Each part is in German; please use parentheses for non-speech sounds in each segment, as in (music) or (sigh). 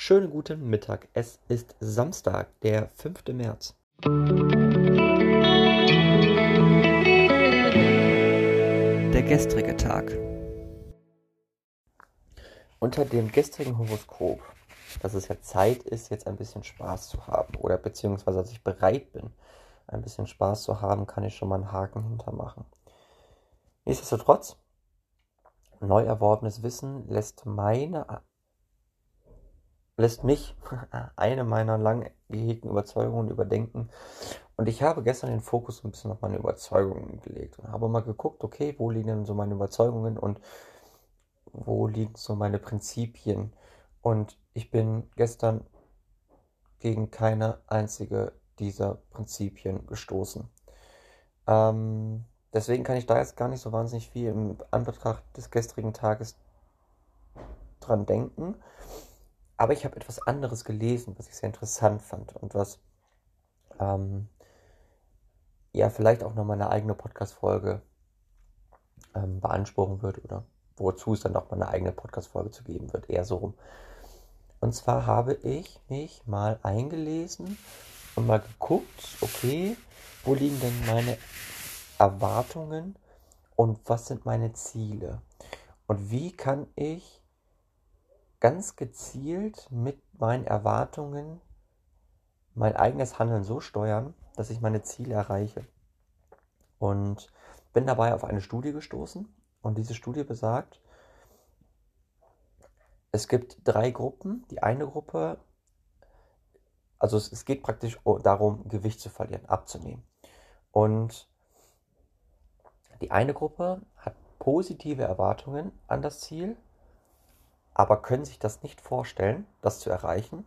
Schönen guten Mittag. Es ist Samstag, der 5. März. Der gestrige Tag. Unter dem gestrigen Horoskop, dass es ja Zeit ist, jetzt ein bisschen Spaß zu haben oder beziehungsweise dass ich bereit bin, ein bisschen Spaß zu haben, kann ich schon mal einen Haken hintermachen. Nichtsdestotrotz, neu erworbenes Wissen lässt meine lässt mich (laughs) eine meiner lang gehegten Überzeugungen überdenken. Und ich habe gestern den Fokus ein bisschen auf meine Überzeugungen gelegt und habe mal geguckt, okay, wo liegen denn so meine Überzeugungen und wo liegen so meine Prinzipien. Und ich bin gestern gegen keine einzige dieser Prinzipien gestoßen. Ähm, deswegen kann ich da jetzt gar nicht so wahnsinnig viel im Anbetracht des gestrigen Tages dran denken. Aber ich habe etwas anderes gelesen, was ich sehr interessant fand und was ähm, ja vielleicht auch nochmal eine eigene Podcast-Folge ähm, beanspruchen wird oder wozu es dann auch mal eine eigene Podcast-Folge zu geben wird, eher so rum. Und zwar habe ich mich mal eingelesen und mal geguckt, okay, wo liegen denn meine Erwartungen und was sind meine Ziele? Und wie kann ich ganz gezielt mit meinen Erwartungen mein eigenes Handeln so steuern, dass ich meine Ziele erreiche. Und bin dabei auf eine Studie gestoßen und diese Studie besagt, es gibt drei Gruppen. Die eine Gruppe, also es, es geht praktisch darum, Gewicht zu verlieren, abzunehmen. Und die eine Gruppe hat positive Erwartungen an das Ziel aber können sich das nicht vorstellen, das zu erreichen.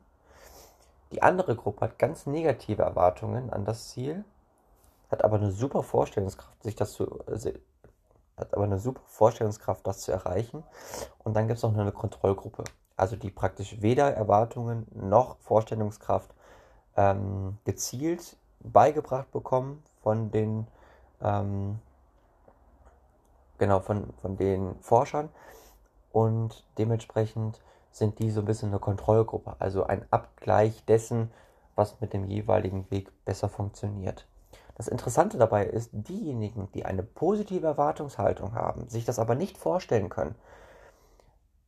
Die andere Gruppe hat ganz negative Erwartungen an das Ziel, hat aber eine super Vorstellungskraft, sich das zu, hat aber eine super Vorstellungskraft, das zu erreichen. Und dann gibt es noch eine Kontrollgruppe, also die praktisch weder Erwartungen noch Vorstellungskraft ähm, gezielt beigebracht bekommen von den ähm, genau von, von den Forschern, und dementsprechend sind die so ein bisschen eine Kontrollgruppe, also ein Abgleich dessen, was mit dem jeweiligen Weg besser funktioniert. Das Interessante dabei ist, diejenigen, die eine positive Erwartungshaltung haben, sich das aber nicht vorstellen können,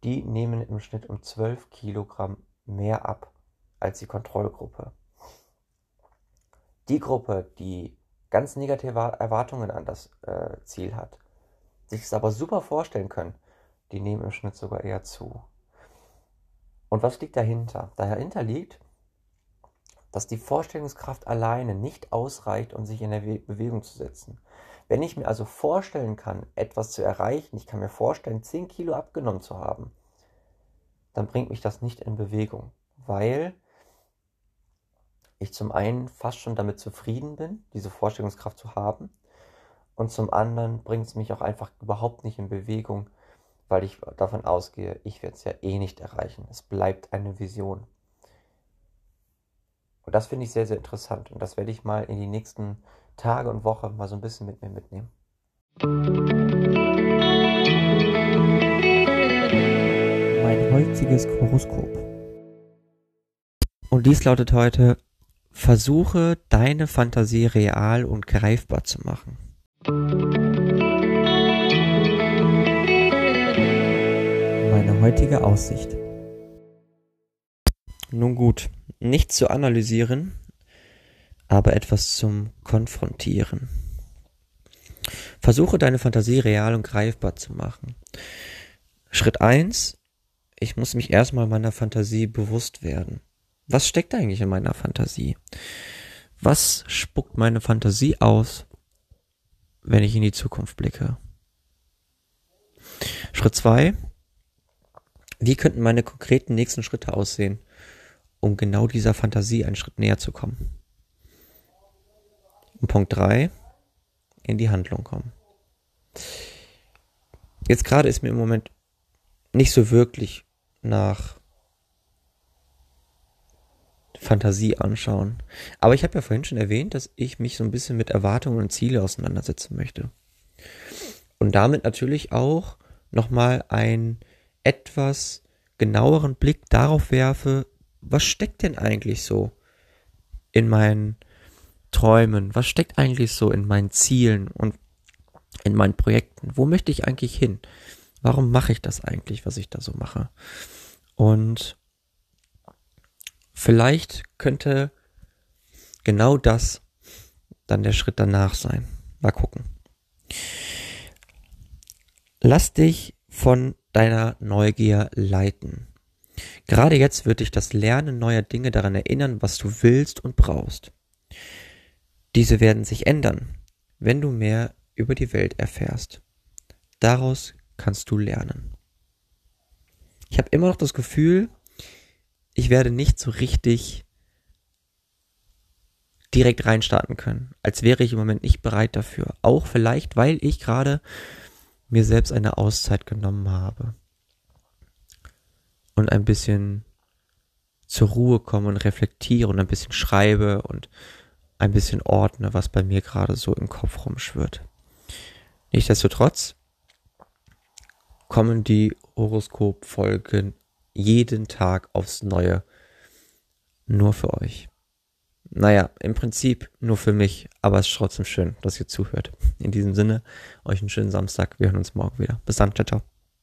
die nehmen im Schnitt um 12 Kilogramm mehr ab als die Kontrollgruppe. Die Gruppe, die ganz negative Erwartungen an das äh, Ziel hat, sich es aber super vorstellen können, die nehmen im Schnitt sogar eher zu. Und was liegt dahinter? Dahinter liegt, dass die Vorstellungskraft alleine nicht ausreicht, um sich in der Bewegung zu setzen. Wenn ich mir also vorstellen kann, etwas zu erreichen, ich kann mir vorstellen, 10 Kilo abgenommen zu haben, dann bringt mich das nicht in Bewegung, weil ich zum einen fast schon damit zufrieden bin, diese Vorstellungskraft zu haben, und zum anderen bringt es mich auch einfach überhaupt nicht in Bewegung, weil ich davon ausgehe, ich werde es ja eh nicht erreichen. Es bleibt eine Vision. Und das finde ich sehr, sehr interessant. Und das werde ich mal in die nächsten Tage und Wochen mal so ein bisschen mit mir mitnehmen. Mein heutiges Horoskop. Und dies lautet heute, versuche deine Fantasie real und greifbar zu machen. Heutige Aussicht. Nun gut, nicht zu analysieren, aber etwas zum Konfrontieren. Versuche deine Fantasie real und greifbar zu machen. Schritt eins: Ich muss mich erstmal meiner Fantasie bewusst werden. Was steckt eigentlich in meiner Fantasie? Was spuckt meine Fantasie aus, wenn ich in die Zukunft blicke? Schritt zwei: wie könnten meine konkreten nächsten Schritte aussehen, um genau dieser Fantasie einen Schritt näher zu kommen? Und Punkt drei: in die Handlung kommen. Jetzt gerade ist mir im Moment nicht so wirklich nach Fantasie anschauen. Aber ich habe ja vorhin schon erwähnt, dass ich mich so ein bisschen mit Erwartungen und Ziele auseinandersetzen möchte. Und damit natürlich auch nochmal ein etwas genaueren Blick darauf werfe, was steckt denn eigentlich so in meinen Träumen? Was steckt eigentlich so in meinen Zielen und in meinen Projekten? Wo möchte ich eigentlich hin? Warum mache ich das eigentlich, was ich da so mache? Und vielleicht könnte genau das dann der Schritt danach sein. Mal gucken. Lass dich von deiner Neugier leiten. Gerade jetzt wird dich das Lernen neuer Dinge daran erinnern, was du willst und brauchst. Diese werden sich ändern, wenn du mehr über die Welt erfährst. Daraus kannst du lernen. Ich habe immer noch das Gefühl, ich werde nicht so richtig direkt reinstarten können, als wäre ich im Moment nicht bereit dafür. Auch vielleicht, weil ich gerade mir selbst eine Auszeit genommen habe und ein bisschen zur Ruhe komme und reflektiere und ein bisschen schreibe und ein bisschen ordne, was bei mir gerade so im Kopf rumschwirrt. Nichtsdestotrotz kommen die Horoskop-Folgen jeden Tag aufs Neue nur für euch. Naja, im Prinzip nur für mich, aber es ist trotzdem schön, dass ihr zuhört. In diesem Sinne, euch einen schönen Samstag. Wir hören uns morgen wieder. Bis dann, ciao, ciao.